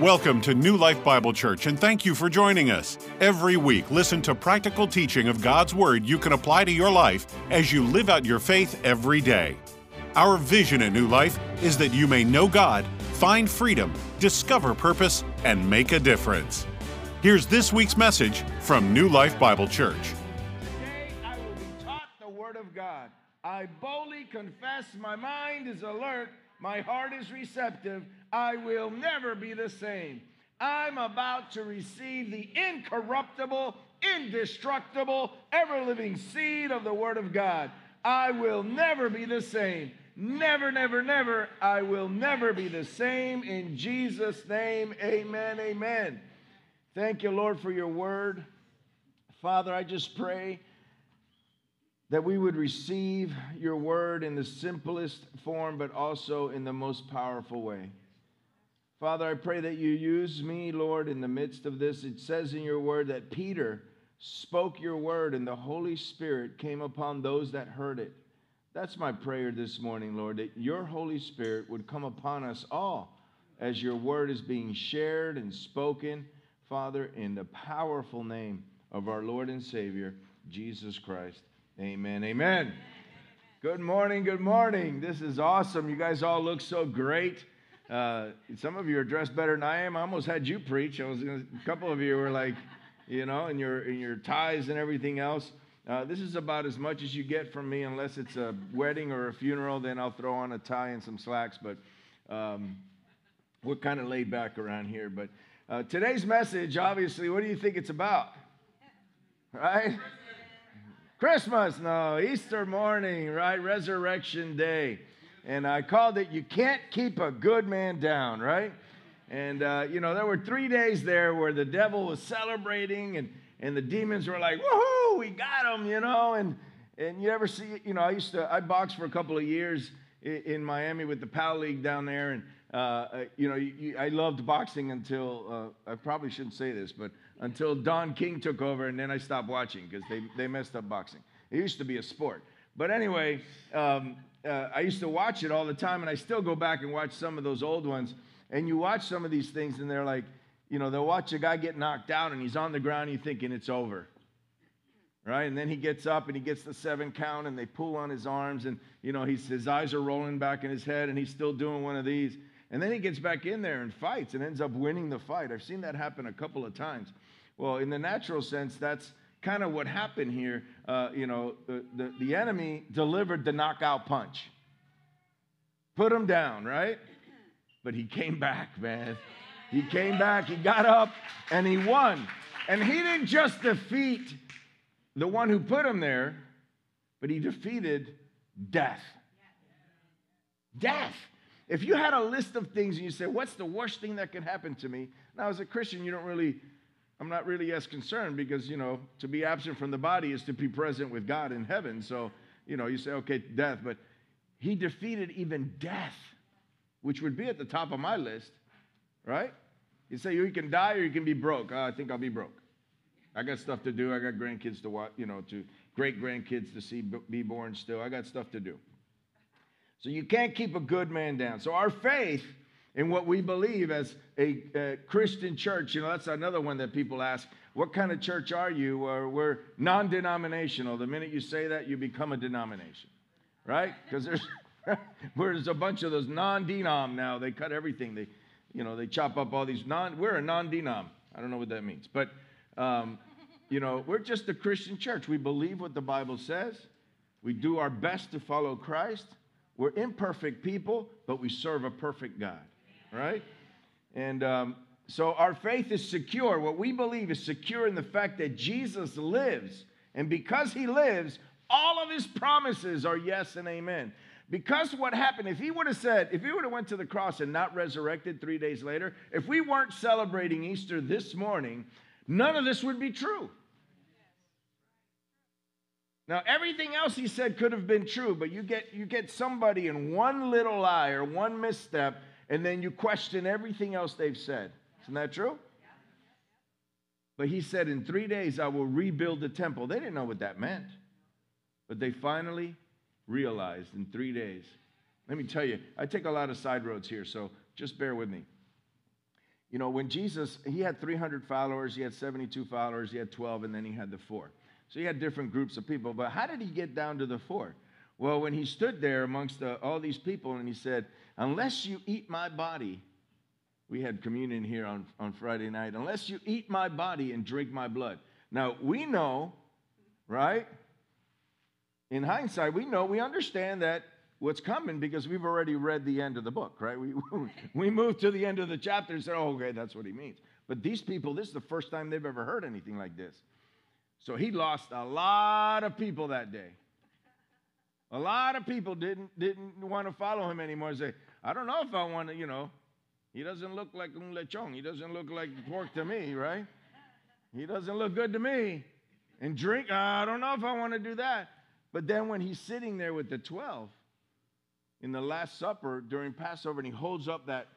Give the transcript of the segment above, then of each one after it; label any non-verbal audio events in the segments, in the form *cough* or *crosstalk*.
Welcome to New Life Bible Church and thank you for joining us. Every week, listen to practical teaching of God's Word you can apply to your life as you live out your faith every day. Our vision at New Life is that you may know God, find freedom, discover purpose, and make a difference. Here's this week's message from New Life Bible Church. Today I will be taught the Word of God. I boldly confess my mind is alert, my heart is receptive. I will never be the same. I'm about to receive the incorruptible, indestructible, ever living seed of the Word of God. I will never be the same. Never, never, never. I will never be the same. In Jesus' name, amen, amen. Thank you, Lord, for your word. Father, I just pray that we would receive your word in the simplest form, but also in the most powerful way. Father, I pray that you use me, Lord, in the midst of this. It says in your word that Peter spoke your word and the Holy Spirit came upon those that heard it. That's my prayer this morning, Lord, that your Holy Spirit would come upon us all as your word is being shared and spoken, Father, in the powerful name of our Lord and Savior, Jesus Christ. Amen. Amen. Good morning. Good morning. This is awesome. You guys all look so great. Uh, some of you are dressed better than I am. I almost had you preach. I was gonna, a couple of you were like, you know, in your in your ties and everything else. Uh, this is about as much as you get from me, unless it's a wedding or a funeral. Then I'll throw on a tie and some slacks. But um, we're kind of laid back around here. But uh, today's message, obviously, what do you think it's about? Right? Christmas, no, Easter morning, right? Resurrection day. And I called it, You Can't Keep a Good Man Down, right? And, uh, you know, there were three days there where the devil was celebrating and, and the demons were like, woohoo, we got him, you know? And, and you ever see, you know, I used to, I boxed for a couple of years in, in Miami with the PAL League down there. And, uh, you know, you, I loved boxing until, uh, I probably shouldn't say this, but until Don King took over, and then I stopped watching because they, they messed up boxing. It used to be a sport. But anyway, um, uh, I used to watch it all the time, and I still go back and watch some of those old ones. And you watch some of these things, and they're like, you know, they'll watch a guy get knocked out, and he's on the ground, and you're thinking it's over. Right? And then he gets up and he gets the seven count, and they pull on his arms, and, you know, he's, his eyes are rolling back in his head, and he's still doing one of these. And then he gets back in there and fights and ends up winning the fight. I've seen that happen a couple of times. Well, in the natural sense, that's kind of what happened here. Uh, you know, the, the, the enemy delivered the knockout punch, put him down, right? But he came back, man. He came back, he got up, and he won. And he didn't just defeat the one who put him there, but he defeated death. Death. If you had a list of things and you say, What's the worst thing that could happen to me? Now, as a Christian, you don't really, I'm not really as concerned because, you know, to be absent from the body is to be present with God in heaven. So, you know, you say, Okay, death. But he defeated even death, which would be at the top of my list, right? You say you can die or you can be broke. Oh, I think I'll be broke. I got stuff to do. I got grandkids to watch, you know, to great grandkids to see be born still. I got stuff to do. So you can't keep a good man down. So our faith in what we believe as a, a Christian church, you know, that's another one that people ask, what kind of church are you? Or we're non-denominational. The minute you say that, you become a denomination, right? Because there's *laughs* there's a bunch of those non-denom now. They cut everything. They, you know, they chop up all these non. We're a non-denom. I don't know what that means, but um, you know, we're just a Christian church. We believe what the Bible says. We do our best to follow Christ. We're imperfect people, but we serve a perfect God, right? And um, so our faith is secure. What we believe is secure in the fact that Jesus lives. And because he lives, all of his promises are yes and amen. Because what happened, if he would have said, if he would have went to the cross and not resurrected three days later, if we weren't celebrating Easter this morning, none of this would be true. Now, everything else he said could have been true, but you get, you get somebody in one little lie or one misstep, and then you question everything else they've said. Isn't that true? But he said, In three days, I will rebuild the temple. They didn't know what that meant, but they finally realized in three days. Let me tell you, I take a lot of side roads here, so just bear with me. You know, when Jesus, he had 300 followers, he had 72 followers, he had 12, and then he had the four. So he had different groups of people. But how did he get down to the four? Well, when he stood there amongst the, all these people and he said, Unless you eat my body, we had communion here on, on Friday night, unless you eat my body and drink my blood. Now, we know, right? In hindsight, we know, we understand that what's coming because we've already read the end of the book, right? We, *laughs* we moved to the end of the chapter and said, oh, okay, that's what he means. But these people, this is the first time they've ever heard anything like this. So he lost a lot of people that day. A lot of people didn't, didn't want to follow him anymore and say, I don't know if I want to, you know, he doesn't look like un lechon. He doesn't look like pork to me, right? He doesn't look good to me. And drink, I don't know if I want to do that. But then when he's sitting there with the 12 in the Last Supper during Passover and he holds up that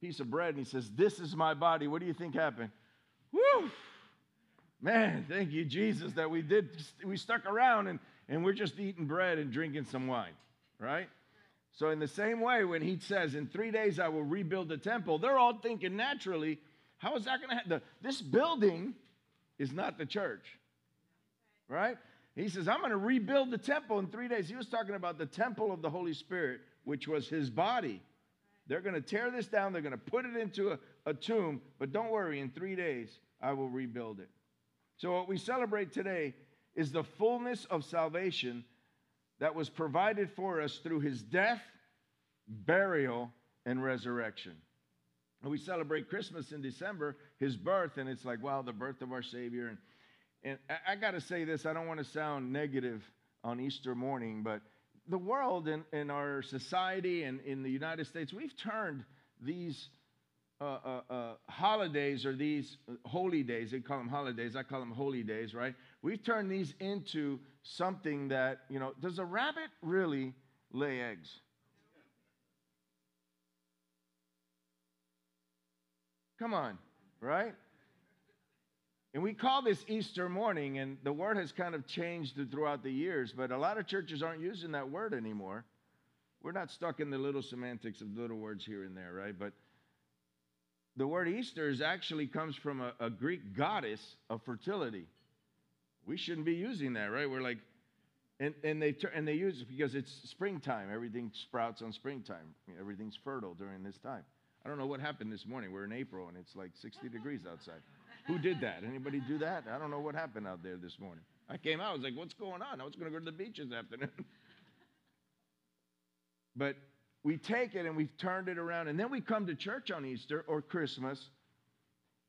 piece of bread and he says, This is my body, what do you think happened? Woo! Man, thank you, Jesus, that we did, we stuck around and, and we're just eating bread and drinking some wine, right? So, in the same way, when he says, In three days I will rebuild the temple, they're all thinking naturally, How is that going to happen? This building is not the church, right? He says, I'm going to rebuild the temple in three days. He was talking about the temple of the Holy Spirit, which was his body. They're going to tear this down, they're going to put it into a, a tomb, but don't worry, in three days I will rebuild it. So, what we celebrate today is the fullness of salvation that was provided for us through his death, burial, and resurrection. And we celebrate Christmas in December, his birth, and it's like, wow, the birth of our Savior. And, and I, I got to say this, I don't want to sound negative on Easter morning, but the world and, and our society and in the United States, we've turned these uh, uh, uh, holidays or these holy days, they call them holidays, I call them holy days, right? We've turned these into something that, you know, does a rabbit really lay eggs? Come on, right? And we call this Easter morning, and the word has kind of changed throughout the years, but a lot of churches aren't using that word anymore. We're not stuck in the little semantics of little words here and there, right? But the word Easter is actually comes from a, a Greek goddess of fertility. We shouldn't be using that, right? We're like, and, and they and they use it because it's springtime. Everything sprouts on springtime. Everything's fertile during this time. I don't know what happened this morning. We're in April and it's like 60 degrees outside. Who did that? Anybody do that? I don't know what happened out there this morning. I came out, I was like, what's going on? I was going to go to the beach this afternoon. *laughs* but we take it and we've turned it around. And then we come to church on Easter or Christmas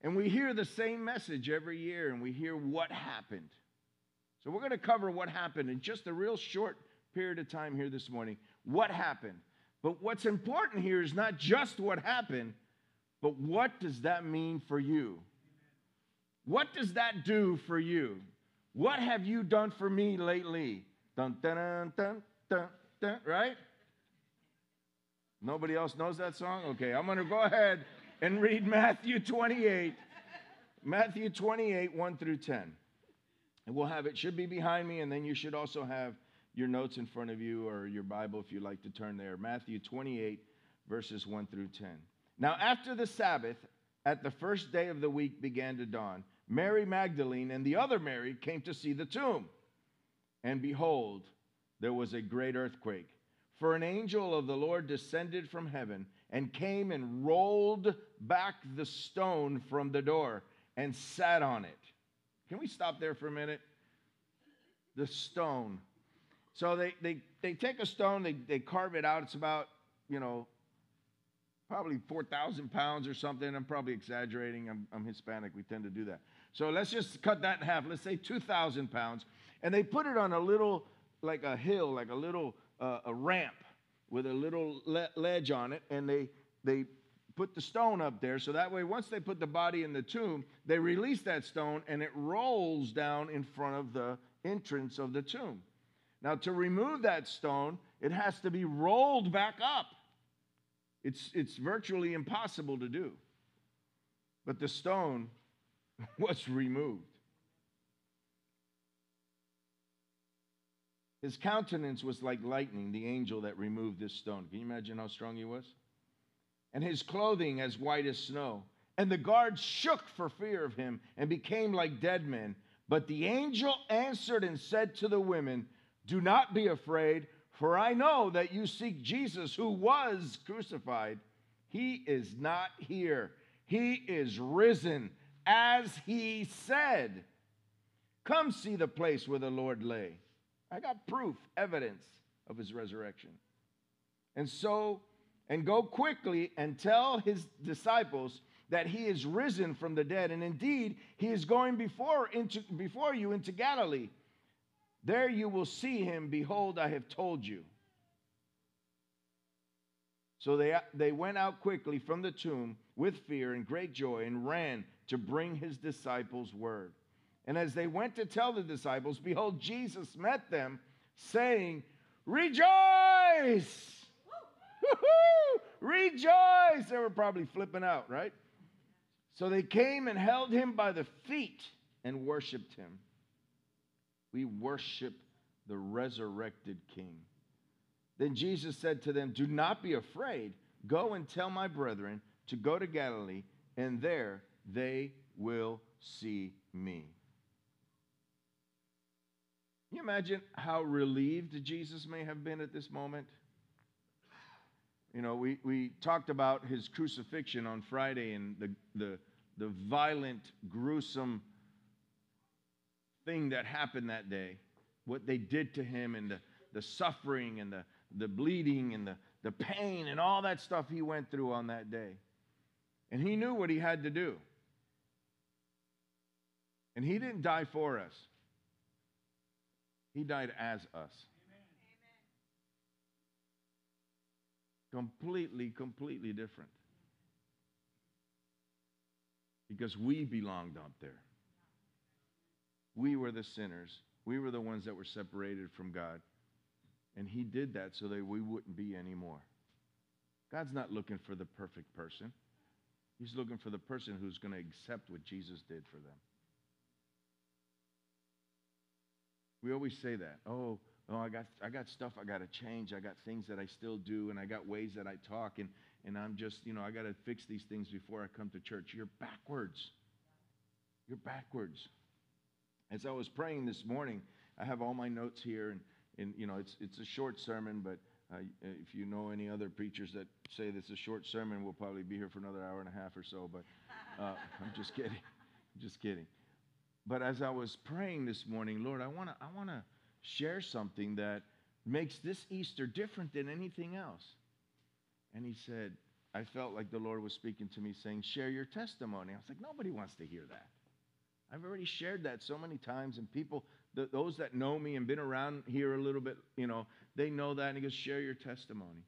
and we hear the same message every year and we hear what happened. So we're going to cover what happened in just a real short period of time here this morning. What happened? But what's important here is not just what happened, but what does that mean for you? What does that do for you? What have you done for me lately? Dun, dun, dun, dun, dun, right? Nobody else knows that song? Okay, I'm going to go ahead and read Matthew 28. Matthew 28, 1 through 10. And we'll have it, should be behind me, and then you should also have your notes in front of you or your Bible if you'd like to turn there. Matthew 28, verses 1 through 10. Now, after the Sabbath, at the first day of the week began to dawn, Mary Magdalene and the other Mary came to see the tomb. And behold, there was a great earthquake. For an angel of the Lord descended from heaven and came and rolled back the stone from the door and sat on it. Can we stop there for a minute? The stone. So they, they, they take a stone, they, they carve it out. It's about, you know, probably 4,000 pounds or something. I'm probably exaggerating. I'm, I'm Hispanic. We tend to do that. So let's just cut that in half. Let's say 2,000 pounds. And they put it on a little, like a hill, like a little uh, a ramp with a little le- ledge on it. And they, they put the stone up there. So that way once they put the body in the tomb they release that stone and it rolls down in front of the entrance of the tomb. Now to remove that stone it has to be rolled back up. It's, it's virtually impossible to do. But the stone *laughs* was removed. His countenance was like lightning the angel that removed this stone. Can you imagine how strong he was and his clothing as white as snow. And the guards shook for fear of him and became like dead men. But the angel answered and said to the women, Do not be afraid, for I know that you seek Jesus who was crucified. He is not here, he is risen, as he said. Come see the place where the Lord lay. I got proof, evidence of his resurrection. And so, and go quickly and tell his disciples that he is risen from the dead. And indeed, he is going before, into, before you into Galilee. There you will see him. Behold, I have told you. So they, they went out quickly from the tomb with fear and great joy and ran to bring his disciples word. And as they went to tell the disciples, behold, Jesus met them, saying, Rejoice! Rejoice! They were probably flipping out, right? So they came and held him by the feet and worshiped him. We worship the resurrected King. Then Jesus said to them, Do not be afraid. Go and tell my brethren to go to Galilee, and there they will see me. Can you imagine how relieved Jesus may have been at this moment? You know, we, we talked about his crucifixion on Friday and the, the, the violent, gruesome thing that happened that day, what they did to him, and the, the suffering and the, the bleeding and the, the pain and all that stuff he went through on that day. And he knew what he had to do. And he didn't die for us, he died as us. Completely, completely different. Because we belonged up there. We were the sinners. We were the ones that were separated from God. And He did that so that we wouldn't be anymore. God's not looking for the perfect person, He's looking for the person who's going to accept what Jesus did for them. We always say that. Oh, oh, I got, I got stuff I got to change. I got things that I still do, and I got ways that I talk, and, and I'm just, you know, I got to fix these things before I come to church. You're backwards. You're backwards. As I was praying this morning, I have all my notes here, and, and you know, it's, it's a short sermon, but uh, if you know any other preachers that say this is a short sermon, we'll probably be here for another hour and a half or so, but uh, *laughs* I'm just kidding. I'm just kidding. But as I was praying this morning, Lord, I want to I want to share something that makes this Easter different than anything else. And he said, I felt like the Lord was speaking to me saying, "Share your testimony." I was like, "Nobody wants to hear that." I've already shared that so many times, and people, the, those that know me and been around here a little bit, you know, they know that. And he goes, "Share your testimony,"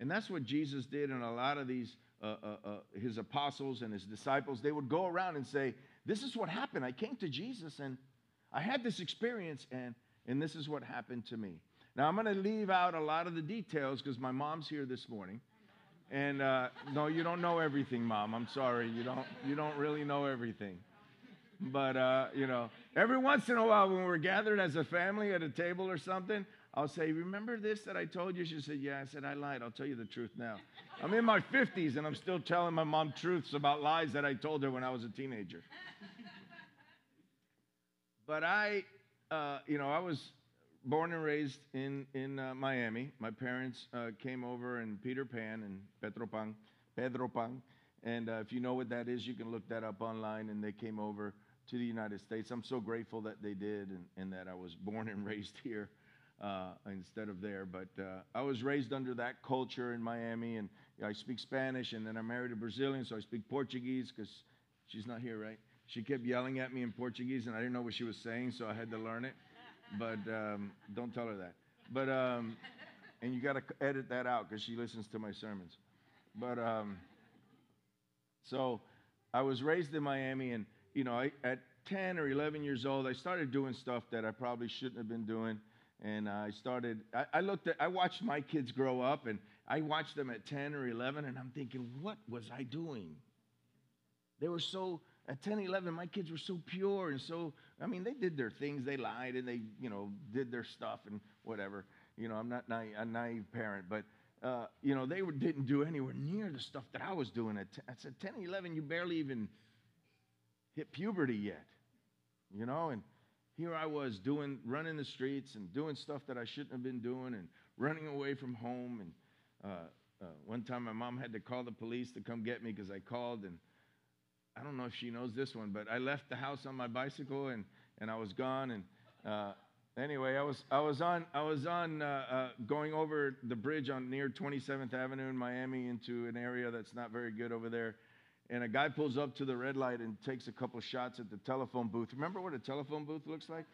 and that's what Jesus did in a lot of these uh, uh, uh, his apostles and his disciples. They would go around and say, this is what happened. I came to Jesus and I had this experience, and, and this is what happened to me. Now, I'm going to leave out a lot of the details because my mom's here this morning. And uh, no, you don't know everything, mom. I'm sorry. You don't, you don't really know everything. But, uh, you know, every once in a while when we're gathered as a family at a table or something, I'll say, Remember this that I told you? She said, Yeah. I said, I lied. I'll tell you the truth now. I'm in my 50s and I'm still telling my mom truths about lies that I told her when I was a teenager. but I, uh, you know, I was born and raised in, in uh, Miami. My parents uh, came over in Peter Pan and Pedro Pan. Pedro Pan. And uh, if you know what that is, you can look that up online. And they came over to the United States. I'm so grateful that they did and, and that I was *laughs* born and raised here uh, instead of there. But uh, I was raised under that culture in Miami, and I speak Spanish, and then I married a Brazilian, so I speak Portuguese because she's not here, right? She kept yelling at me in Portuguese, and I didn't know what she was saying, so I had to learn it. But um, don't tell her that. But um, and you got to edit that out because she listens to my sermons. But um, so I was raised in Miami, and you know, I, at 10 or 11 years old, I started doing stuff that I probably shouldn't have been doing and I started. I, I, looked at. I watched my kids grow up, and I watched them at 10 or 11, and I'm thinking, what was I doing? They were so at 10, 11. My kids were so pure and so. I mean, they did their things. They lied and they, you know, did their stuff and whatever. You know, I'm not naive, a naive parent, but uh, you know, they were, didn't do anywhere near the stuff that I was doing. At t- I said, 10, 11, you barely even hit puberty yet, you know? And here I was doing, running the streets and doing stuff that I shouldn't have been doing and running away from home. And uh, uh, one time my mom had to call the police to come get me because I called. And I don't know if she knows this one, but I left the house on my bicycle and, and I was gone. And uh, anyway, I was I was on I was on uh, uh, going over the bridge on near 27th Avenue in Miami into an area that's not very good over there, and a guy pulls up to the red light and takes a couple shots at the telephone booth. Remember what a telephone booth looks like?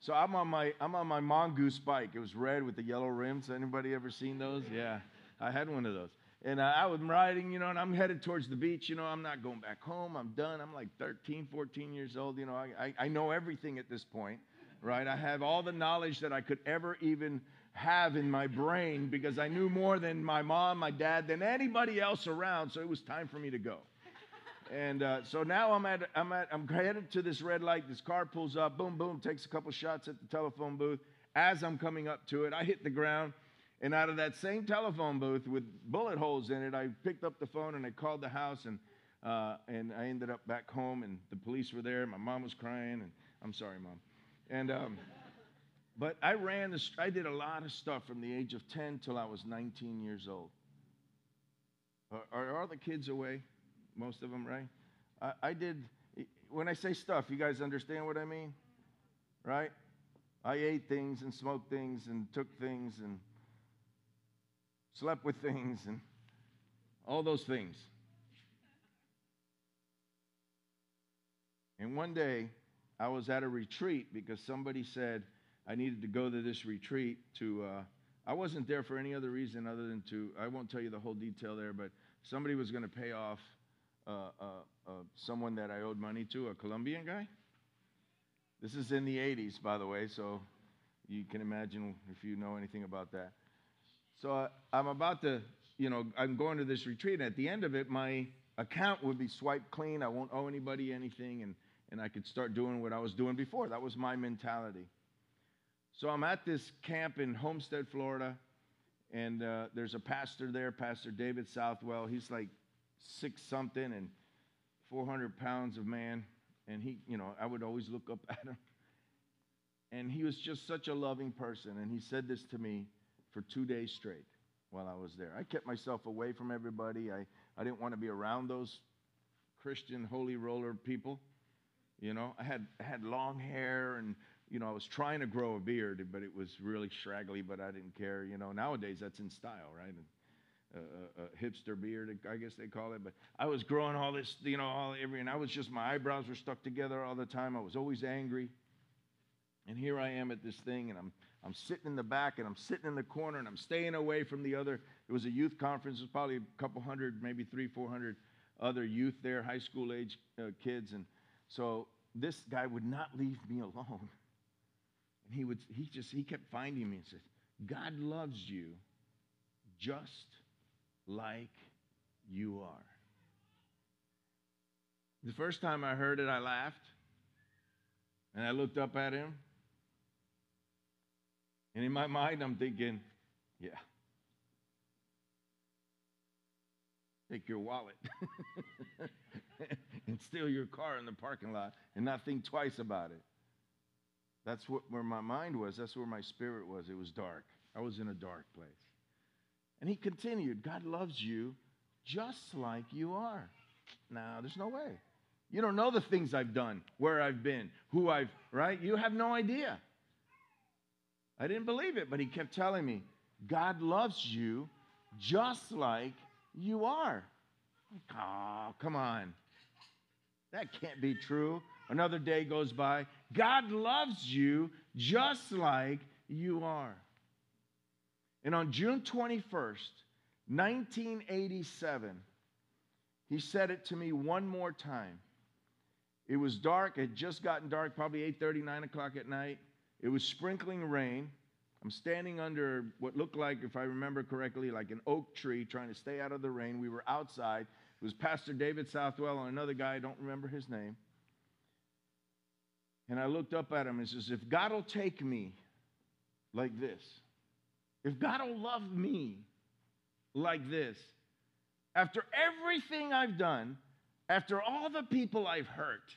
So I'm on my I'm on my mongoose bike. It was red with the yellow rims. Anybody ever seen those? Yeah, I had one of those. And I was riding, you know, and I'm headed towards the beach. You know, I'm not going back home. I'm done. I'm like 13, 14 years old. You know, I, I, I know everything at this point right? I have all the knowledge that I could ever even have in my brain because I knew more than my mom, my dad, than anybody else around. So it was time for me to go. And uh, so now I'm at, I'm at, I'm headed to this red light. This car pulls up, boom, boom, takes a couple shots at the telephone booth. As I'm coming up to it, I hit the ground. And out of that same telephone booth with bullet holes in it, I picked up the phone and I called the house. And, uh, and I ended up back home, and the police were there. My mom was crying. And I'm sorry, mom. And um, *laughs* but I ran this. I did a lot of stuff from the age of 10 till I was 19 years old. Are, are all the kids away? Most of them, right? I, I did. When I say stuff, you guys understand what I mean, right? I ate things and smoked things and took things and slept with things and all those things. And one day, I was at a retreat because somebody said I needed to go to this retreat to. Uh, I wasn't there for any other reason other than to. I won't tell you the whole detail there, but somebody was going to pay off uh, uh, uh, someone that I owed money to, a Colombian guy. This is in the 80s, by the way, so you can imagine if you know anything about that. So uh, I'm about to, you know, I'm going to this retreat, and at the end of it, my account would be swiped clean. I won't owe anybody anything, and and I could start doing what I was doing before. That was my mentality. So I'm at this camp in Homestead, Florida, and uh, there's a pastor there, Pastor David Southwell. He's like six something and 400 pounds of man. And he, you know, I would always look up at him. And he was just such a loving person. And he said this to me for two days straight while I was there. I kept myself away from everybody. I, I didn't want to be around those Christian holy roller people. You know, I had I had long hair and you know I was trying to grow a beard, but it was really straggly. But I didn't care. You know, nowadays that's in style, right? Uh, hipster beard, I guess they call it. But I was growing all this, you know, all every, and I was just my eyebrows were stuck together all the time. I was always angry. And here I am at this thing, and I'm I'm sitting in the back, and I'm sitting in the corner, and I'm staying away from the other. It was a youth conference. Was probably a couple hundred, maybe three, four hundred other youth there, high school age uh, kids, and so this guy would not leave me alone. And he would he just he kept finding me and said, God loves you just like you are. The first time I heard it, I laughed. And I looked up at him. And in my mind, I'm thinking, yeah. Take your wallet. *laughs* and steal your car in the parking lot and not think twice about it. That's what, where my mind was. That's where my spirit was. It was dark. I was in a dark place. And he continued God loves you just like you are. Now, there's no way. You don't know the things I've done, where I've been, who I've, right? You have no idea. I didn't believe it, but he kept telling me, God loves you just like you are. Oh, come on. That can't be true. Another day goes by. God loves you just like you are. And on June 21st, 1987, he said it to me one more time. It was dark. It had just gotten dark, probably 8:30, 9 o'clock at night. It was sprinkling rain. I'm standing under what looked like, if I remember correctly, like an oak tree, trying to stay out of the rain. We were outside. It was Pastor David Southwell and another guy, I don't remember his name. And I looked up at him and says, If God will take me like this, if God will love me like this. After everything I've done, after all the people I've hurt,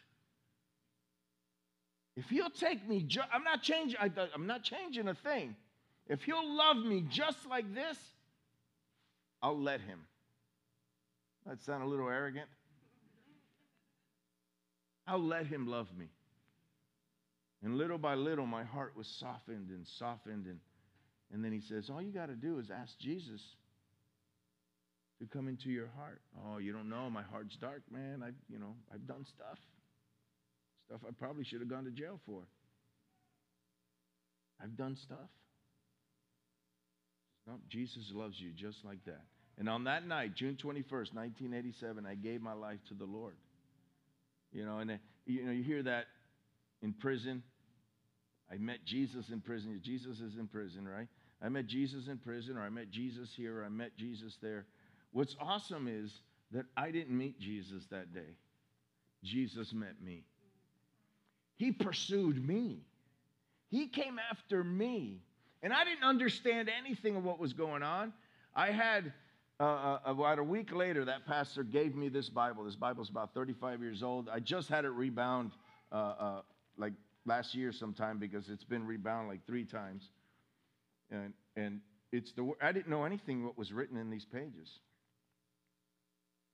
if he'll take me, ju- I'm not changing. I, I'm not changing a thing. If he'll love me just like this, I'll let him. That sound a little arrogant. I'll let him love me. And little by little, my heart was softened and softened. And, and then he says, All you got to do is ask Jesus to come into your heart. Oh, you don't know. My heart's dark, man. I've, you know, I've done stuff. Stuff I probably should have gone to jail for. I've done stuff. No, Jesus loves you just like that. And on that night, June 21st, 1987, I gave my life to the Lord. You know, and uh, you know, you hear that in prison. I met Jesus in prison. Jesus is in prison, right? I met Jesus in prison, or I met Jesus here, or I met Jesus there. What's awesome is that I didn't meet Jesus that day. Jesus met me. He pursued me. He came after me. And I didn't understand anything of what was going on. I had, uh, uh, about a week later, that pastor gave me this Bible. This Bible's about 35 years old. I just had it rebound uh, uh, like last year sometime because it's been rebound like three times. And, and it's the, I didn't know anything what was written in these pages.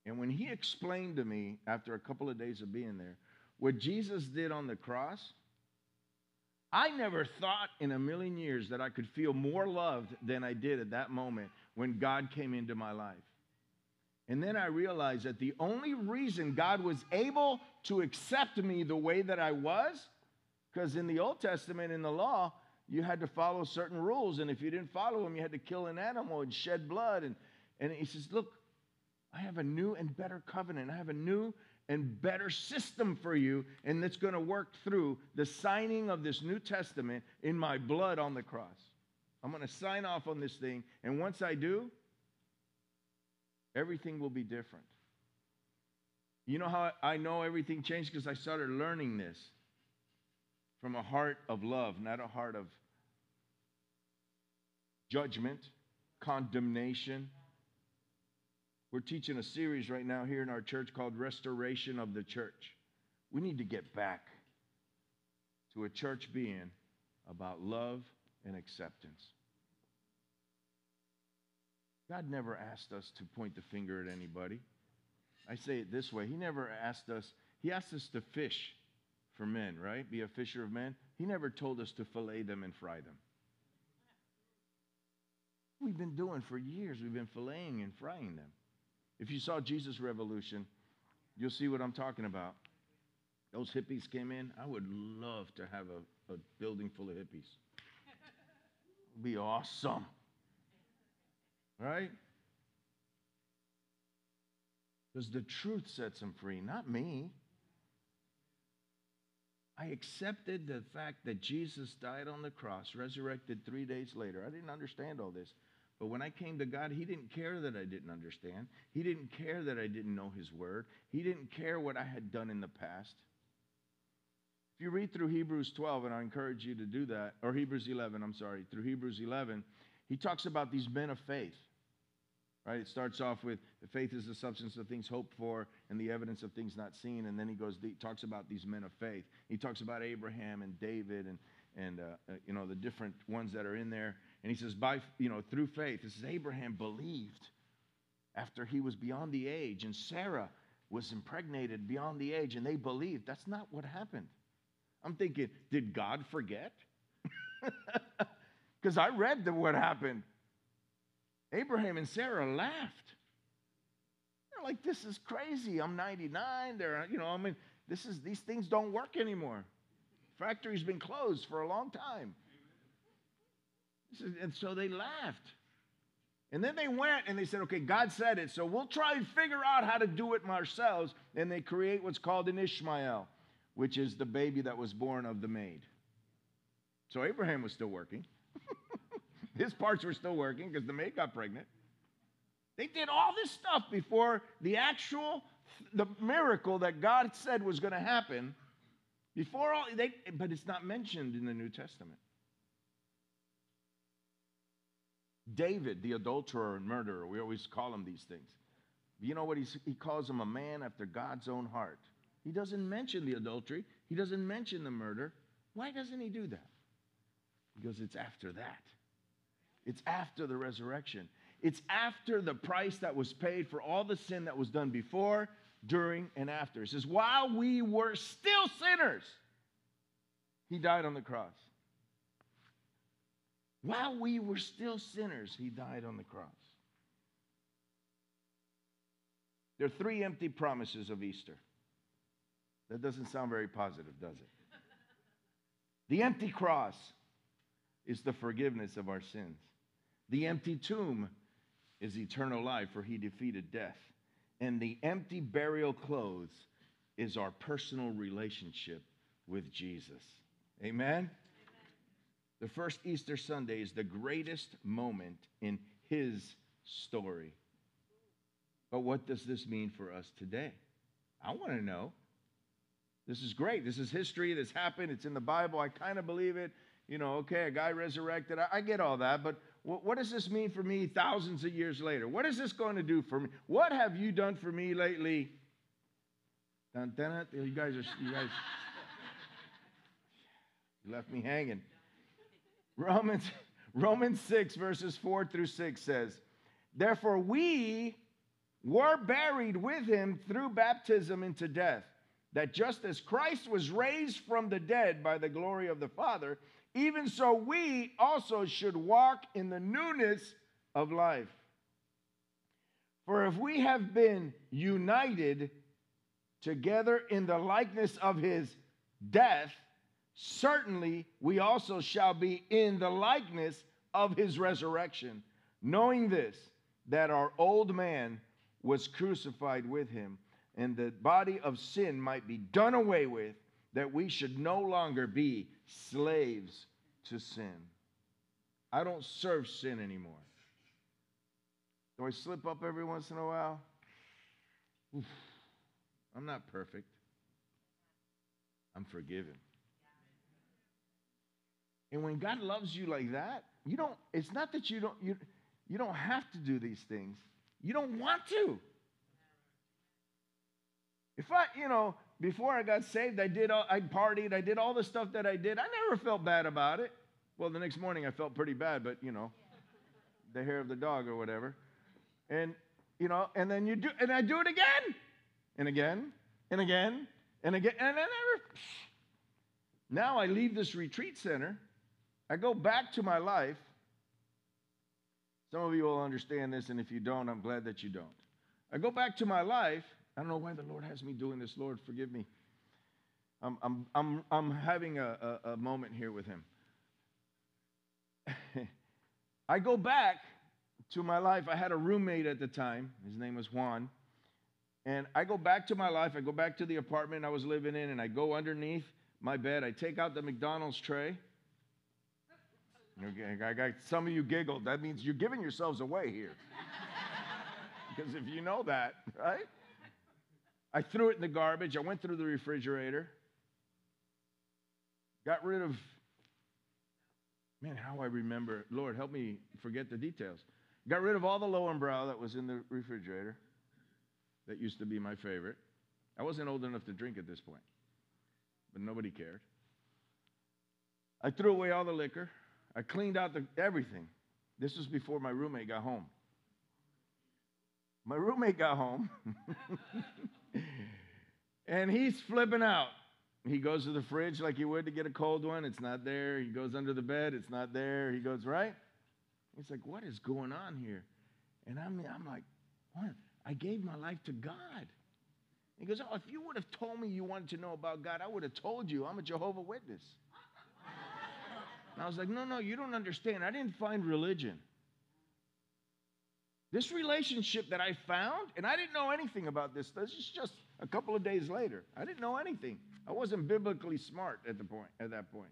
And when he explained to me after a couple of days of being there what Jesus did on the cross, I never thought in a million years that I could feel more loved than I did at that moment when God came into my life. And then I realized that the only reason God was able to accept me the way that I was, because in the Old Testament, in the law, you had to follow certain rules. And if you didn't follow them, you had to kill an animal and shed blood. And, and he says, Look, I have a new and better covenant. I have a new and better system for you, and that's going to work through the signing of this New Testament in my blood on the cross. I'm going to sign off on this thing, and once I do, everything will be different. You know how I know everything changed? Because I started learning this from a heart of love, not a heart of judgment, condemnation, we're teaching a series right now here in our church called Restoration of the Church. We need to get back to a church being about love and acceptance. God never asked us to point the finger at anybody. I say it this way He never asked us, He asked us to fish for men, right? Be a fisher of men. He never told us to fillet them and fry them. We've been doing for years, we've been filleting and frying them. If you saw Jesus Revolution, you'll see what I'm talking about. Those hippies came in. I would love to have a, a building full of hippies. It'd be awesome. Right? Because the truth sets them free, not me. I accepted the fact that Jesus died on the cross, resurrected three days later. I didn't understand all this. But when I came to God, He didn't care that I didn't understand. He didn't care that I didn't know His Word. He didn't care what I had done in the past. If you read through Hebrews 12, and I encourage you to do that, or Hebrews 11, I'm sorry, through Hebrews 11, he talks about these men of faith. Right? It starts off with faith is the substance of things hoped for and the evidence of things not seen. And then he goes, he talks about these men of faith. He talks about Abraham and David and, and uh, uh, you know, the different ones that are in there. And he says, by, you know, through faith, this is Abraham believed after he was beyond the age, and Sarah was impregnated beyond the age, and they believed. That's not what happened. I'm thinking, did God forget? *laughs* Because I read the, what happened. Abraham and Sarah laughed. They're like, this is crazy. I'm 99. They're, you know, I mean, this is these things don't work anymore. Factory's been closed for a long time. And so they laughed. And then they went and they said, okay, God said it, so we'll try and figure out how to do it ourselves. And they create what's called an Ishmael, which is the baby that was born of the maid. So Abraham was still working. *laughs* His parts were still working because the maid got pregnant. They did all this stuff before the actual the miracle that God said was going to happen. Before all they but it's not mentioned in the New Testament. David, the adulterer and murderer, we always call him these things. You know what he's, he calls him a man after God's own heart. He doesn't mention the adultery, he doesn't mention the murder. Why doesn't he do that? Because it's after that. It's after the resurrection. It's after the price that was paid for all the sin that was done before, during, and after. It says, while we were still sinners, he died on the cross. While we were still sinners, he died on the cross. There are three empty promises of Easter. That doesn't sound very positive, does it? The empty cross is the forgiveness of our sins. The empty tomb is eternal life, for he defeated death. And the empty burial clothes is our personal relationship with Jesus. Amen? The first Easter Sunday is the greatest moment in his story. But what does this mean for us today? I want to know. This is great. This is history. This happened. It's in the Bible. I kind of believe it. You know, okay, a guy resurrected. I, I get all that. But what, what does this mean for me thousands of years later? What is this going to do for me? What have you done for me lately? You guys are, you guys, you *laughs* left me hanging. Romans, *laughs* Romans 6, verses 4 through 6 says, Therefore we were buried with him through baptism into death, that just as Christ was raised from the dead by the glory of the Father, even so we also should walk in the newness of life. For if we have been united together in the likeness of his death, certainly we also shall be in the likeness of his resurrection, knowing this, that our old man was crucified with him, and the body of sin might be done away with, that we should no longer be slaves to sin. I don't serve sin anymore. Do I slip up every once in a while? Oof. I'm not perfect. I'm forgiven. And when God loves you like that, you don't, it's not that you don't, you, you don't have to do these things. You don't want to. If I, you know, before I got saved, I did, all, I partied, I did all the stuff that I did. I never felt bad about it. Well, the next morning I felt pretty bad, but you know, the hair of the dog or whatever. And, you know, and then you do, and I do it again, and again, and again, and again, and I never. Now I leave this retreat center, I go back to my life. Some of you will understand this, and if you don't, I'm glad that you don't. I go back to my life, I don't know why the Lord has me doing this. Lord, forgive me. I'm, I'm, I'm, I'm having a, a, a moment here with Him. *laughs* I go back to my life. I had a roommate at the time. His name was Juan. And I go back to my life. I go back to the apartment I was living in, and I go underneath my bed. I take out the McDonald's tray. I got some of you giggled. That means you're giving yourselves away here. because if you know that, right? I threw it in the garbage. I went through the refrigerator. Got rid of, man, how I remember. Lord, help me forget the details. Got rid of all the Löwenbräu that was in the refrigerator. That used to be my favorite. I wasn't old enough to drink at this point, but nobody cared. I threw away all the liquor. I cleaned out the, everything. This was before my roommate got home. My roommate got home. *laughs* and he's flipping out. He goes to the fridge like he would to get a cold one. It's not there. He goes under the bed. It's not there. He goes, right? He's like, what is going on here? And I'm, I'm like, what? I gave my life to God. He goes, oh, if you would have told me you wanted to know about God, I would have told you. I'm a Jehovah Witness. And I was like, no, no, you don't understand. I didn't find religion. This relationship that I found, and I didn't know anything about this. This is just a couple of days later. I didn't know anything. I wasn't biblically smart at the point at that point.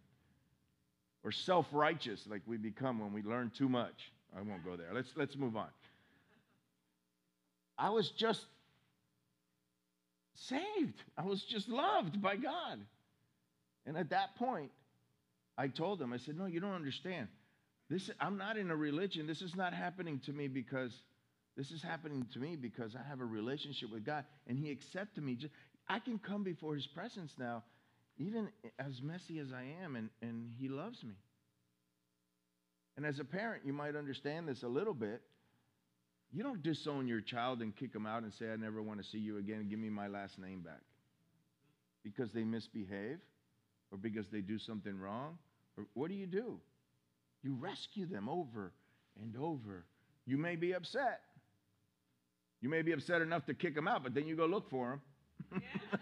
Or self-righteous like we become when we learn too much. I won't go there. Let's let's move on. I was just saved. I was just loved by God. And at that point, I told him, I said, No, you don't understand. This, I'm not in a religion. This is not happening to me because this is happening to me because I have a relationship with God and He accepted me. Just, I can come before His presence now, even as messy as I am, and, and He loves me. And as a parent, you might understand this a little bit. You don't disown your child and kick them out and say, I never want to see you again. Give me my last name back. Because they misbehave or because they do something wrong. Or what do you do? You rescue them over and over. You may be upset. You may be upset enough to kick them out, but then you go look for them. *laughs*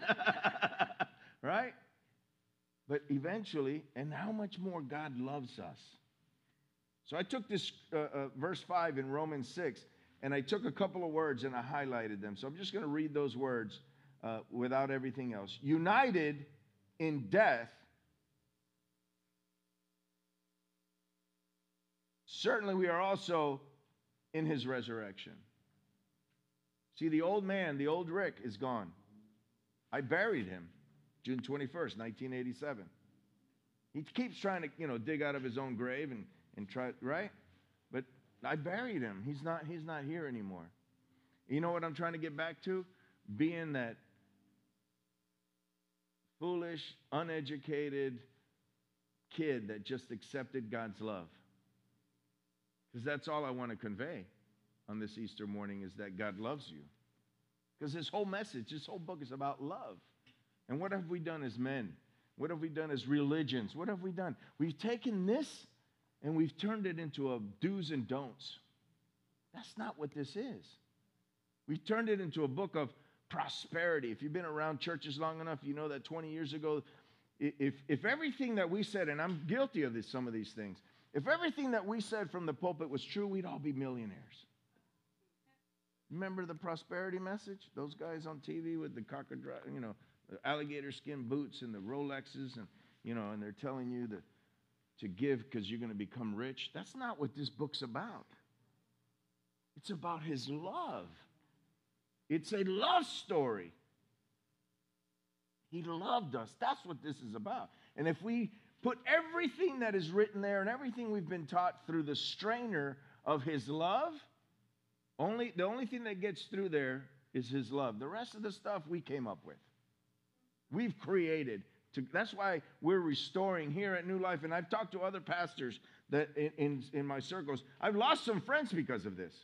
right? But eventually, and how much more God loves us. So I took this uh, uh, verse 5 in Romans 6, and I took a couple of words and I highlighted them. So I'm just going to read those words uh, without everything else. United in death certainly we are also in his resurrection. See, the old man, the old Rick, is gone. I buried him June 21st, 1987. He keeps trying to, you know, dig out of his own grave and, and try, right? But I buried him. He's not, he's not here anymore. You know what I'm trying to get back to? Being that foolish, uneducated kid that just accepted God's love. Because that's all I want to convey on this Easter morning is that God loves you. Because this whole message, this whole book is about love. And what have we done as men? What have we done as religions? What have we done? We've taken this and we've turned it into a do's and don'ts. That's not what this is. We've turned it into a book of prosperity. If you've been around churches long enough, you know that 20 years ago, if, if everything that we said, and I'm guilty of this, some of these things, if everything that we said from the pulpit was true, we'd all be millionaires. Remember the prosperity message? Those guys on TV with the crocodile, you know, alligator skin boots and the Rolexes, and you know, and they're telling you that to give because you're going to become rich. That's not what this book's about. It's about his love. It's a love story. He loved us. That's what this is about. And if we put everything that is written there and everything we've been taught through the strainer of his love, only the only thing that gets through there is his love. The rest of the stuff we came up with. We've created. To, that's why we're restoring here at New Life. And I've talked to other pastors that in, in, in my circles. I've lost some friends because of this.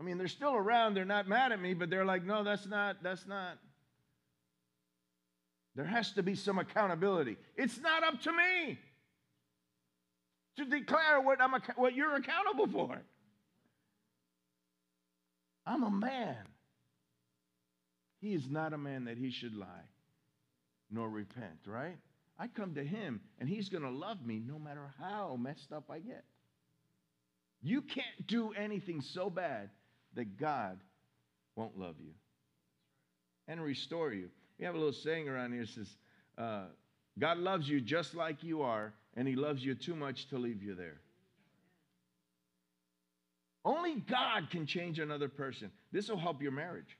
I mean, they're still around. They're not mad at me, but they're like, no, that's not, that's not, there has to be some accountability. It's not up to me to declare what, I'm, what you're accountable for. I'm a man. He is not a man that he should lie nor repent, right? I come to him and he's going to love me no matter how messed up I get. You can't do anything so bad that God won't love you and restore you. We have a little saying around here that says, uh, God loves you just like you are, and he loves you too much to leave you there. Only God can change another person. This will help your marriage.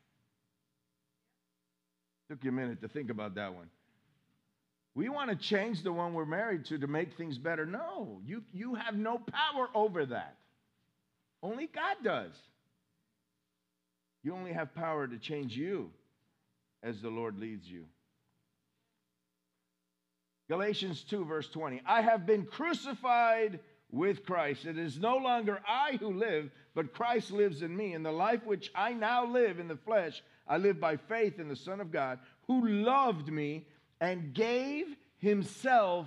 Took you a minute to think about that one. We want to change the one we're married to to make things better. No, you, you have no power over that. Only God does. You only have power to change you as the Lord leads you. Galatians 2, verse 20. I have been crucified with Christ. It is no longer I who live, but Christ lives in me. In the life which I now live in the flesh, I live by faith in the Son of God, who loved me and gave himself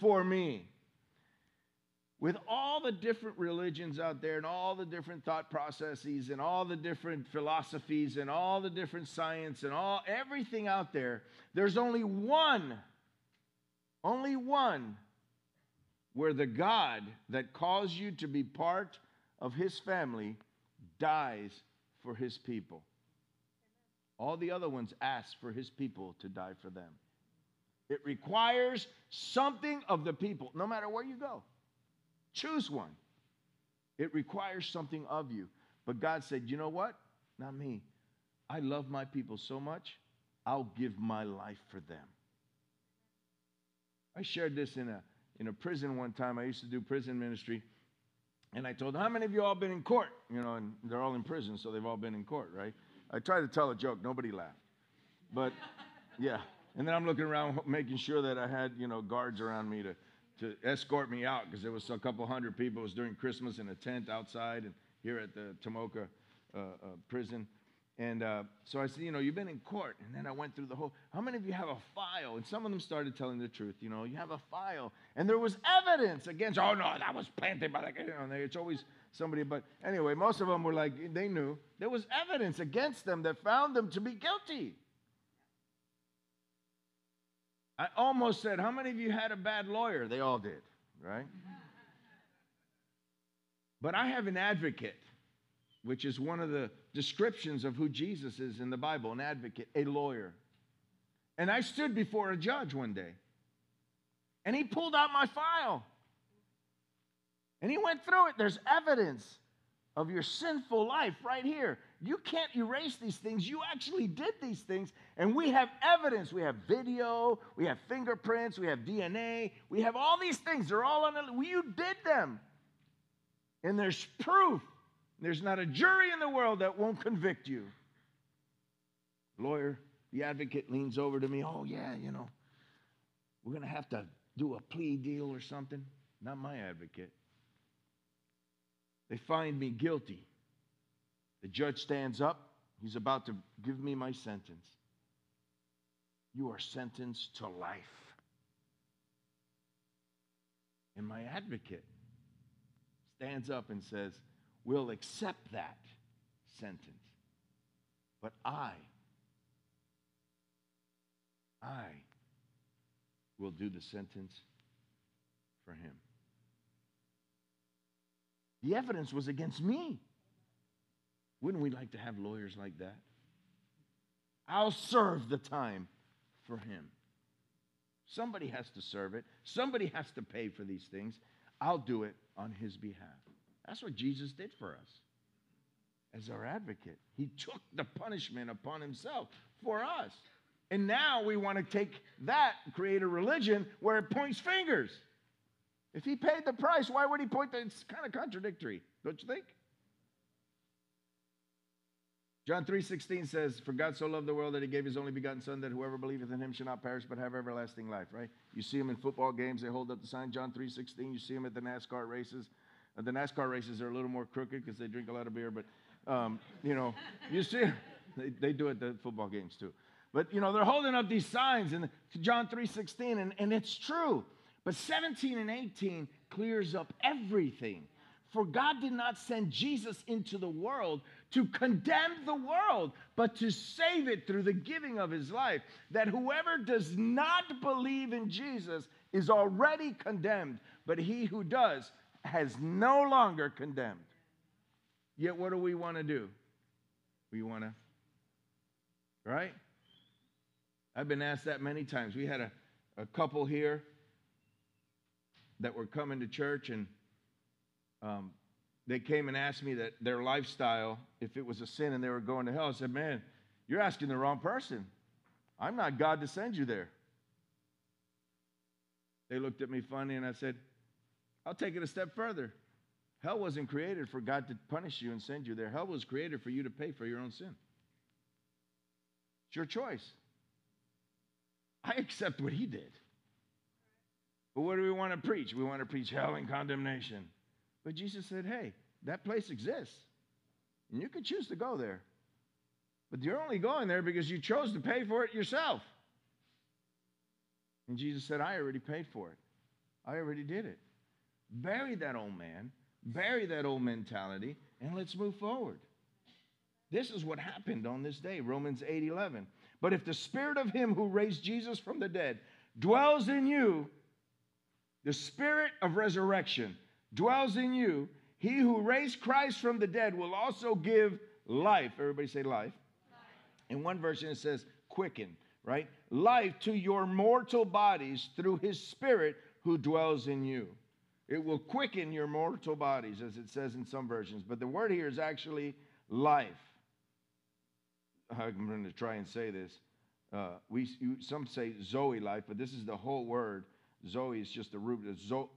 for me with all the different religions out there and all the different thought processes and all the different philosophies and all the different science and all everything out there there's only one only one where the god that calls you to be part of his family dies for his people. All the other ones ask for his people to die for them. It requires something of the people no matter where you go Choose one. It requires something of you. But God said, you know what? Not me. I love my people so much, I'll give my life for them. I shared this in a, in a prison one time. I used to do prison ministry. And I told them, How many of you all been in court? You know, and they're all in prison, so they've all been in court, right? I tried to tell a joke, nobody laughed. But yeah. And then I'm looking around making sure that I had, you know, guards around me to, to escort me out because there was a couple hundred people. It was during Christmas in a tent outside and here at the Tomoka uh, uh, prison. And uh, so I said, you know, you've been in court. And then I went through the whole, how many of you have a file? And some of them started telling the truth. You know, you have a file. And there was evidence against, oh, no, that was planted by the, you know, it's always somebody. But anyway, most of them were like, they knew. There was evidence against them that found them to be guilty. I almost said, how many of you had a bad lawyer? They all did, right? But I have an advocate which is one of the descriptions of who Jesus is in the Bible an advocate, a lawyer. And I stood before a judge one day, and he pulled out my file. And he went through it. There's evidence of your sinful life right here. You can't erase these things. You actually did these things. And we have evidence. We have video, we have fingerprints, we have DNA, we have all these things. They're all on the, you did them. And there's proof. There's not a jury in the world that won't convict you. Lawyer, the advocate leans over to me. Oh, yeah, you know, we're going to have to do a plea deal or something. Not my advocate. They find me guilty. The judge stands up. He's about to give me my sentence. You are sentenced to life. And my advocate stands up and says, We'll accept that sentence. But I, I will do the sentence for him. The evidence was against me. Wouldn't we like to have lawyers like that? I'll serve the time for him. Somebody has to serve it, somebody has to pay for these things. I'll do it on his behalf. That's what Jesus did for us as our advocate. He took the punishment upon himself for us. And now we want to take that, create a religion where it points fingers. If he paid the price, why would he point the, it's kind of contradictory, don't you think? John 3:16 says, "For God so loved the world that he gave his only begotten son that whoever believeth in him shall not perish but have everlasting life," right? You see him in football games, they hold up the sign John 3:16. You see him at the NASCAR races. Uh, the NASCAR races are a little more crooked because they drink a lot of beer, but um, you know, *laughs* you see, they, they do it at the football games too. But you know, they're holding up these signs in John 3:16, and, and it's true. But 17 and 18 clears up everything. For God did not send Jesus into the world to condemn the world, but to save it through the giving of his life. That whoever does not believe in Jesus is already condemned, but he who does has no longer condemned. Yet, what do we want to do? We want to, right? I've been asked that many times. We had a, a couple here that were coming to church, and um, they came and asked me that their lifestyle, if it was a sin and they were going to hell, I said, Man, you're asking the wrong person. I'm not God to send you there. They looked at me funny, and I said, I'll take it a step further. Hell wasn't created for God to punish you and send you there. Hell was created for you to pay for your own sin. It's your choice. I accept what he did. But what do we want to preach? We want to preach hell and condemnation. But Jesus said, hey, that place exists. And you can choose to go there. But you're only going there because you chose to pay for it yourself. And Jesus said, I already paid for it. I already did it. Bury that old man, bury that old mentality, and let's move forward. This is what happened on this day, Romans 8 11. But if the spirit of him who raised Jesus from the dead dwells in you, the spirit of resurrection dwells in you, he who raised Christ from the dead will also give life. Everybody say life. life. In one version, it says quicken, right? Life to your mortal bodies through his spirit who dwells in you. It will quicken your mortal bodies, as it says in some versions. But the word here is actually life. I'm going to try and say this. Uh, we some say Zoe life, but this is the whole word Zoe is just the root. Zo,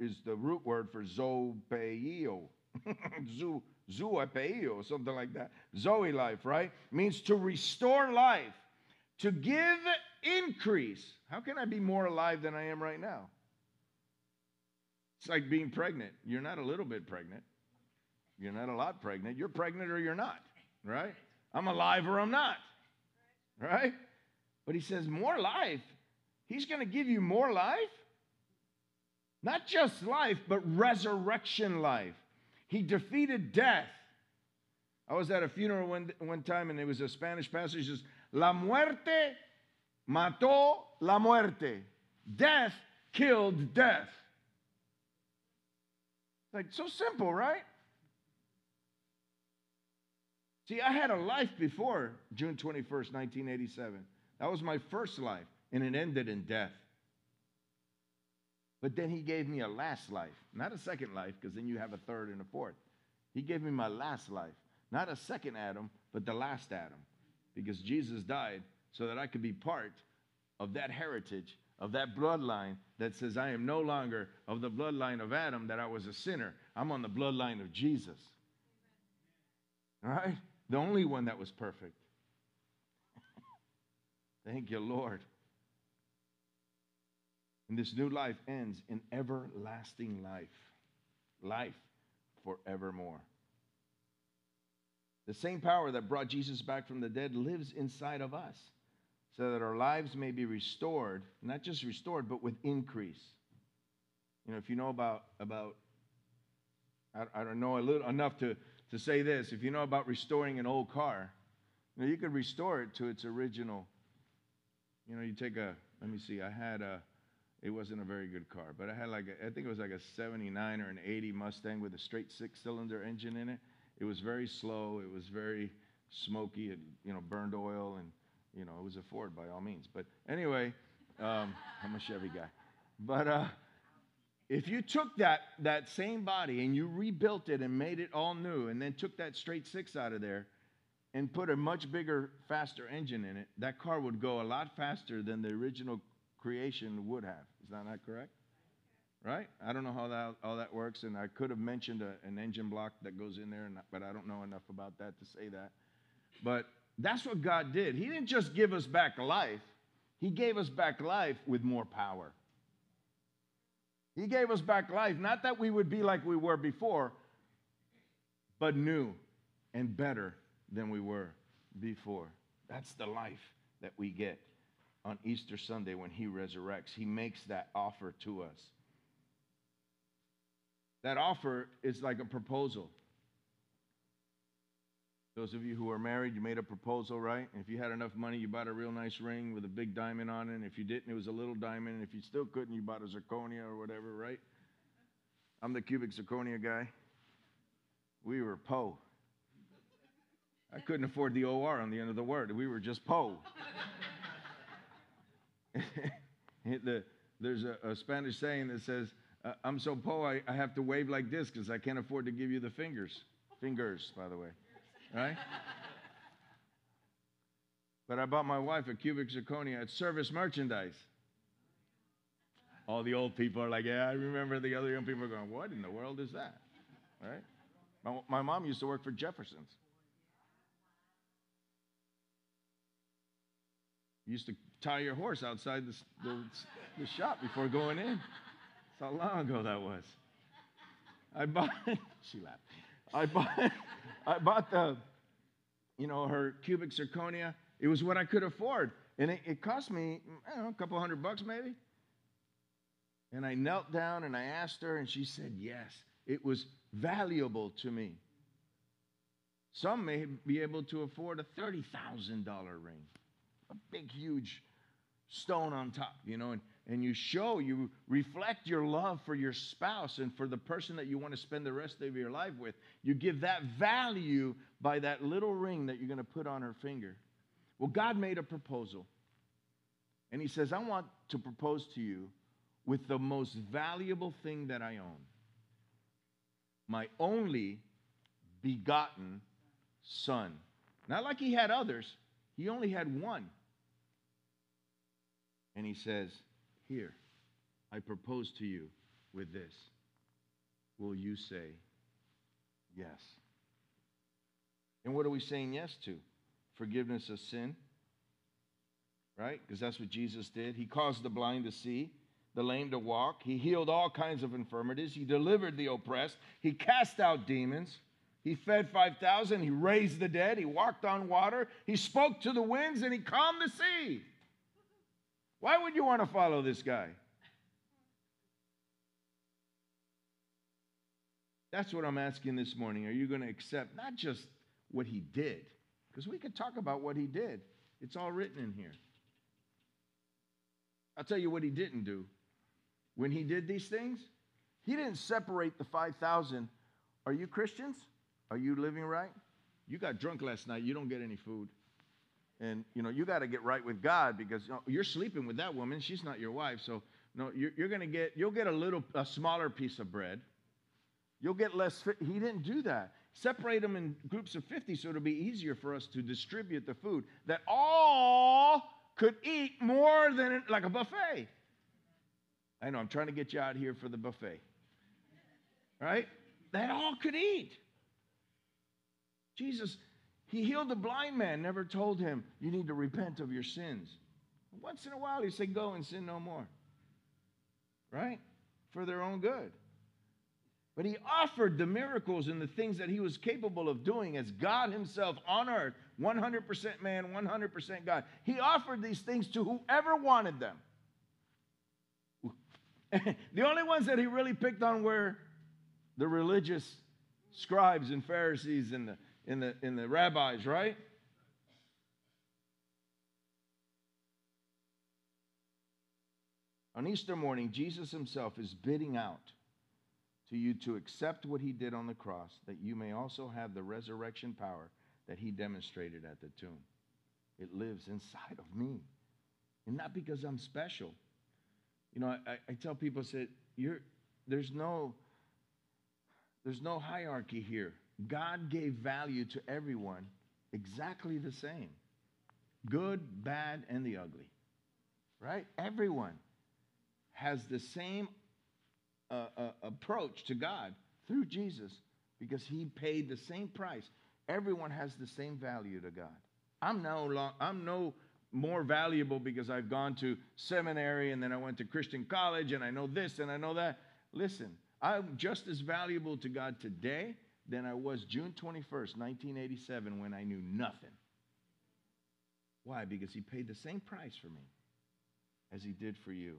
is the root word for zopeio. *laughs* Zoo, zoopeio, something like that. Zoe life, right? Means to restore life, to give increase. How can I be more alive than I am right now? It's like being pregnant. You're not a little bit pregnant. You're not a lot pregnant. You're pregnant or you're not, right? I'm alive or I'm not, right? But he says, more life. He's going to give you more life. Not just life, but resurrection life. He defeated death. I was at a funeral one, one time and it was a Spanish passage. Says, La muerte mató la muerte. Death killed death. Like, so simple, right? See, I had a life before June 21st, 1987. That was my first life, and it ended in death. But then he gave me a last life, not a second life, because then you have a third and a fourth. He gave me my last life, not a second Adam, but the last Adam, because Jesus died so that I could be part of that heritage, of that bloodline that says, I am no longer of the bloodline of Adam, that I was a sinner. I'm on the bloodline of Jesus. All right? The only one that was perfect. *laughs* Thank you, Lord. And this new life ends in everlasting life, life forevermore. The same power that brought Jesus back from the dead lives inside of us so that our lives may be restored, not just restored, but with increase. You know, if you know about, about I, I don't know a little enough to, to say this, if you know about restoring an old car, you know, you could restore it to its original. You know, you take a, let me see, I had a, it wasn't a very good car, but I had like, a, I think it was like a 79 or an 80 Mustang with a straight six cylinder engine in it. It was very slow. It was very smoky. It, you know, burned oil and, you know, it was a Ford by all means. But anyway, um, *laughs* I'm a Chevy guy. But uh, if you took that, that same body and you rebuilt it and made it all new and then took that straight six out of there and put a much bigger, faster engine in it, that car would go a lot faster than the original creation would have. Is that not correct? Right? I don't know how that all that works, and I could have mentioned a, an engine block that goes in there, but I don't know enough about that to say that. But that's what God did. He didn't just give us back life; He gave us back life with more power. He gave us back life, not that we would be like we were before, but new and better than we were before. That's the life that we get on Easter Sunday when he resurrects. He makes that offer to us. That offer is like a proposal. Those of you who are married, you made a proposal, right? If you had enough money, you bought a real nice ring with a big diamond on it. And if you didn't, it was a little diamond. And if you still couldn't, you bought a zirconia or whatever, right? I'm the cubic zirconia guy. We were po. I couldn't afford the OR on the end of the word. We were just po. *laughs* the, there's a, a, Spanish saying that says, uh, I'm so poor, I, I have to wave like this because I can't afford to give you the fingers. Fingers, by the way. Right? but I bought my wife a cubic zirconia at service merchandise. All the old people are like, yeah, I remember the other young people are going, what in the world is that? Right? My, my mom used to work for Jefferson's. used to tie your horse outside the, the, the shop before going in. That's how long ago that was. I bought, *laughs* she laughed. I bought, I bought the, you know, her cubic zirconia. It was what I could afford. And it, it cost me, know, a couple hundred bucks maybe. And I knelt down and I asked her, and she said yes. It was valuable to me. Some may be able to afford a $30,000 ring a big, huge stone on top, you know, and, and you show, you reflect your love for your spouse and for the person that you want to spend the rest of your life with. You give that value by that little ring that you're going to put on her finger. Well, God made a proposal. And He says, I want to propose to you with the most valuable thing that I own my only begotten son. Not like He had others, He only had one. And he says, Here, I propose to you with this. Will you say yes? And what are we saying yes to? Forgiveness of sin, right? Because that's what Jesus did. He caused the blind to see, the lame to walk. He healed all kinds of infirmities. He delivered the oppressed. He cast out demons. He fed 5,000. He raised the dead. He walked on water. He spoke to the winds and he calmed the sea. Why would you want to follow this guy? That's what I'm asking this morning. Are you going to accept not just what he did, because we could talk about what he did, it's all written in here. I'll tell you what he didn't do. When he did these things, he didn't separate the 5,000. Are you Christians? Are you living right? You got drunk last night. You don't get any food. And, you know, you got to get right with God because you know, you're sleeping with that woman. She's not your wife. So, no, you're, you're going to get, you'll get a little, a smaller piece of bread. You'll get less. He didn't do that. Separate them in groups of 50 so it'll be easier for us to distribute the food that all could eat more than like a buffet. I know, I'm trying to get you out here for the buffet. Right? That all could eat. Jesus, he healed the blind man, never told him, you need to repent of your sins. Once in a while, he said, go and sin no more. Right? For their own good. But he offered the miracles and the things that he was capable of doing as God himself on earth, 100% man, 100% God. He offered these things to whoever wanted them. *laughs* the only ones that he really picked on were the religious scribes and Pharisees and the, and the, and the rabbis, right? On Easter morning, Jesus himself is bidding out to you to accept what he did on the cross, that you may also have the resurrection power that he demonstrated at the tomb. It lives inside of me. And not because I'm special. You know, I, I tell people, I said, you're, there's no there's no hierarchy here. God gave value to everyone exactly the same. Good, bad, and the ugly. Right? Everyone has the same uh, uh, approach to God through Jesus because he paid the same price. Everyone has the same value to God. I'm no, long, I'm no more valuable because I've gone to seminary and then I went to Christian college and I know this and I know that. Listen, I'm just as valuable to God today than I was June 21st, 1987, when I knew nothing. Why? Because he paid the same price for me as he did for you.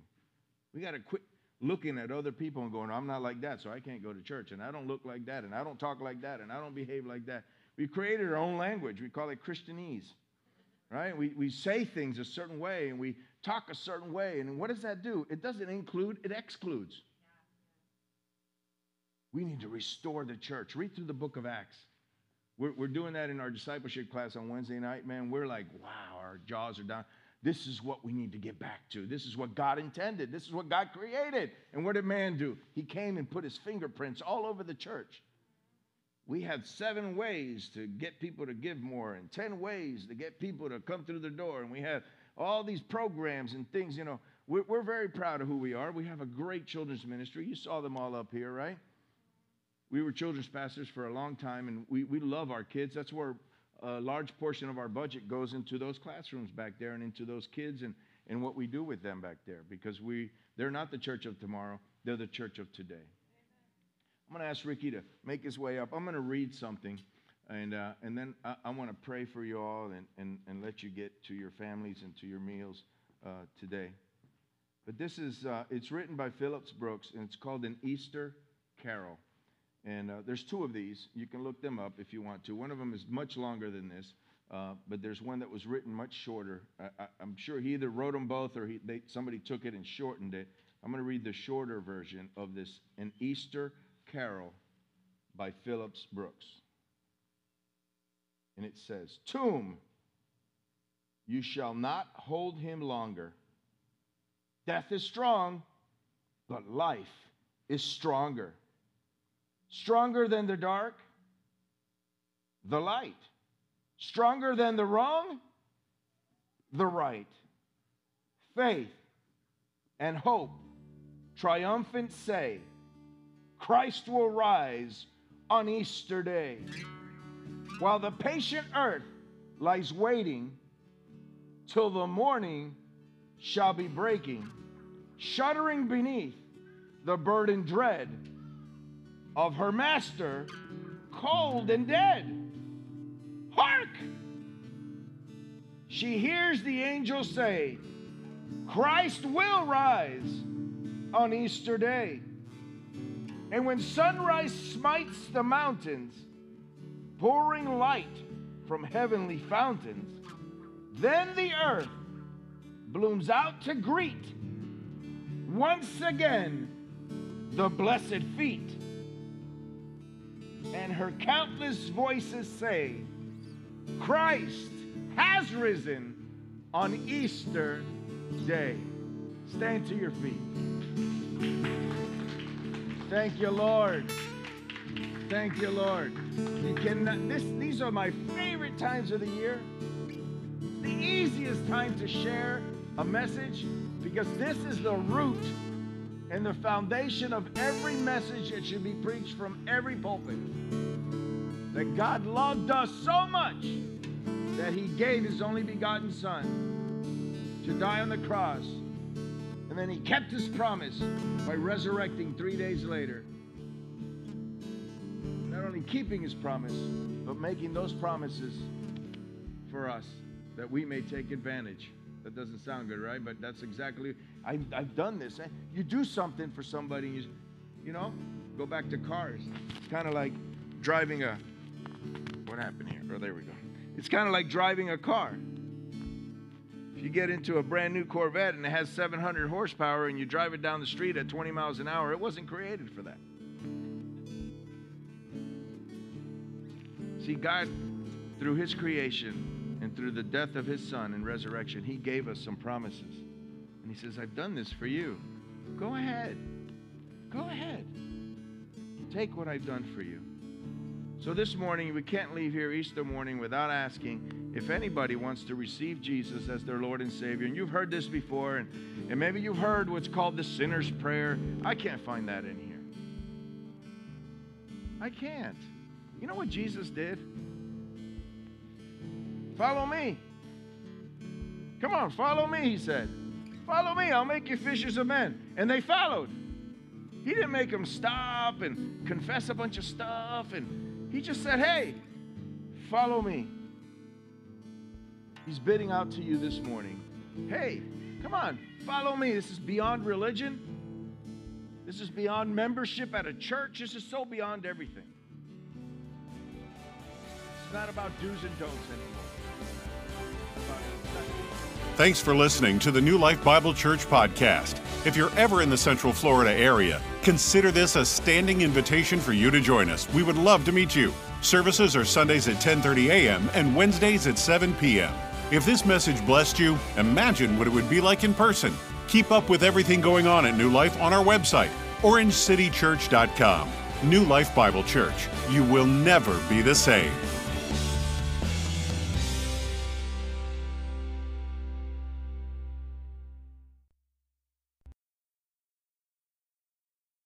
We got to quit looking at other people and going, I'm not like that, so I can't go to church, and I don't look like that, and I don't talk like that, and I don't behave like that. We created our own language. We call it Christianese, right? We, we say things a certain way, and we talk a certain way. And what does that do? It doesn't include, it excludes. We need to restore the church. Read through the book of Acts. We're, we're doing that in our discipleship class on Wednesday night, man. We're like, wow, our jaws are down. This is what we need to get back to. This is what God intended. This is what God created. And what did man do? He came and put his fingerprints all over the church. We have seven ways to get people to give more and 10 ways to get people to come through the door. And we have all these programs and things, you know. We're, we're very proud of who we are. We have a great children's ministry. You saw them all up here, right? We were children's pastors for a long time, and we, we love our kids. That's where a large portion of our budget goes into those classrooms back there and into those kids and, and what we do with them back there because we they're not the church of tomorrow, they're the church of today. I'm going to ask Ricky to make his way up. I'm going to read something, and, uh, and then I, I want to pray for you all and, and, and let you get to your families and to your meals uh, today. But this is, uh, it's written by Phillips Brooks, and it's called An Easter Carol. And uh, there's two of these. You can look them up if you want to. One of them is much longer than this, uh, but there's one that was written much shorter. I, am sure he either wrote them both or he, they, somebody took it and shortened it. I'm going to read the shorter version of this An Easter Carol by Phillips Brooks. And it says, Tomb, you shall not hold him longer. Death is strong, but life is stronger. Stronger than the dark? The light. Stronger than the wrong? The right. Faith and hope triumphant say, Christ will rise on Easter Day. While the patient earth lies waiting till the morning shall be breaking, shuddering beneath the burden dread of her master, cold and dead. Hark! She hears the angel say, Christ will rise on Easter Day. And when sunrise smites the mountains, pouring light from heavenly fountains, then the earth blooms out to greet once again the blessed feet. And her countless voices say, Christ has risen on Easter Day. Stand to your feet. Thank you, Lord. Thank you, Lord. You cannot, this, these are my favorite times of the year. The easiest time to share a message because this is the root and the foundation of every message that should be preached from every pulpit. That God loved us so much that he gave his only begotten Son to die on the cross. And then he kept his promise by resurrecting three days later. Not only keeping his promise, but making those promises for us that we may take advantage. That doesn't sound good, right? But that's exactly, I've, I've done this. Eh, you do something for somebody, you, you know, go back to cars. It's kind of like driving a, what happened here? Oh, there we go. It's kind of like driving a car. If you get into a brand new Corvette and it has 700 horsepower and you drive it down the street at 20 miles an hour, it wasn't created for that. See, God, through His creation, and through the death of his son and resurrection, he gave us some promises. And he says, I've done this for you. Go ahead. Go ahead. Take what I've done for you. So this morning, we can't leave here Easter morning without asking if anybody wants to receive Jesus as their Lord and Savior. And you've heard this before, and, and maybe you've heard what's called the sinner's prayer. I can't find that in here. I can't. You know what Jesus did? Follow me. Come on, follow me, he said. Follow me, I'll make you fishers of men. And they followed. He didn't make them stop and confess a bunch of stuff. And he just said, hey, follow me. He's bidding out to you this morning. Hey, come on, follow me. This is beyond religion. This is beyond membership at a church. This is so beyond everything. It's not about do's and don'ts anymore. Thanks for listening to the New Life Bible Church podcast. If you're ever in the Central Florida area, consider this a standing invitation for you to join us. We would love to meet you. Services are Sundays at 10:30 a.m. and Wednesdays at 7 p.m. If this message blessed you, imagine what it would be like in person. Keep up with everything going on at New Life on our website, orangecitychurch.com. New Life Bible Church. You will never be the same.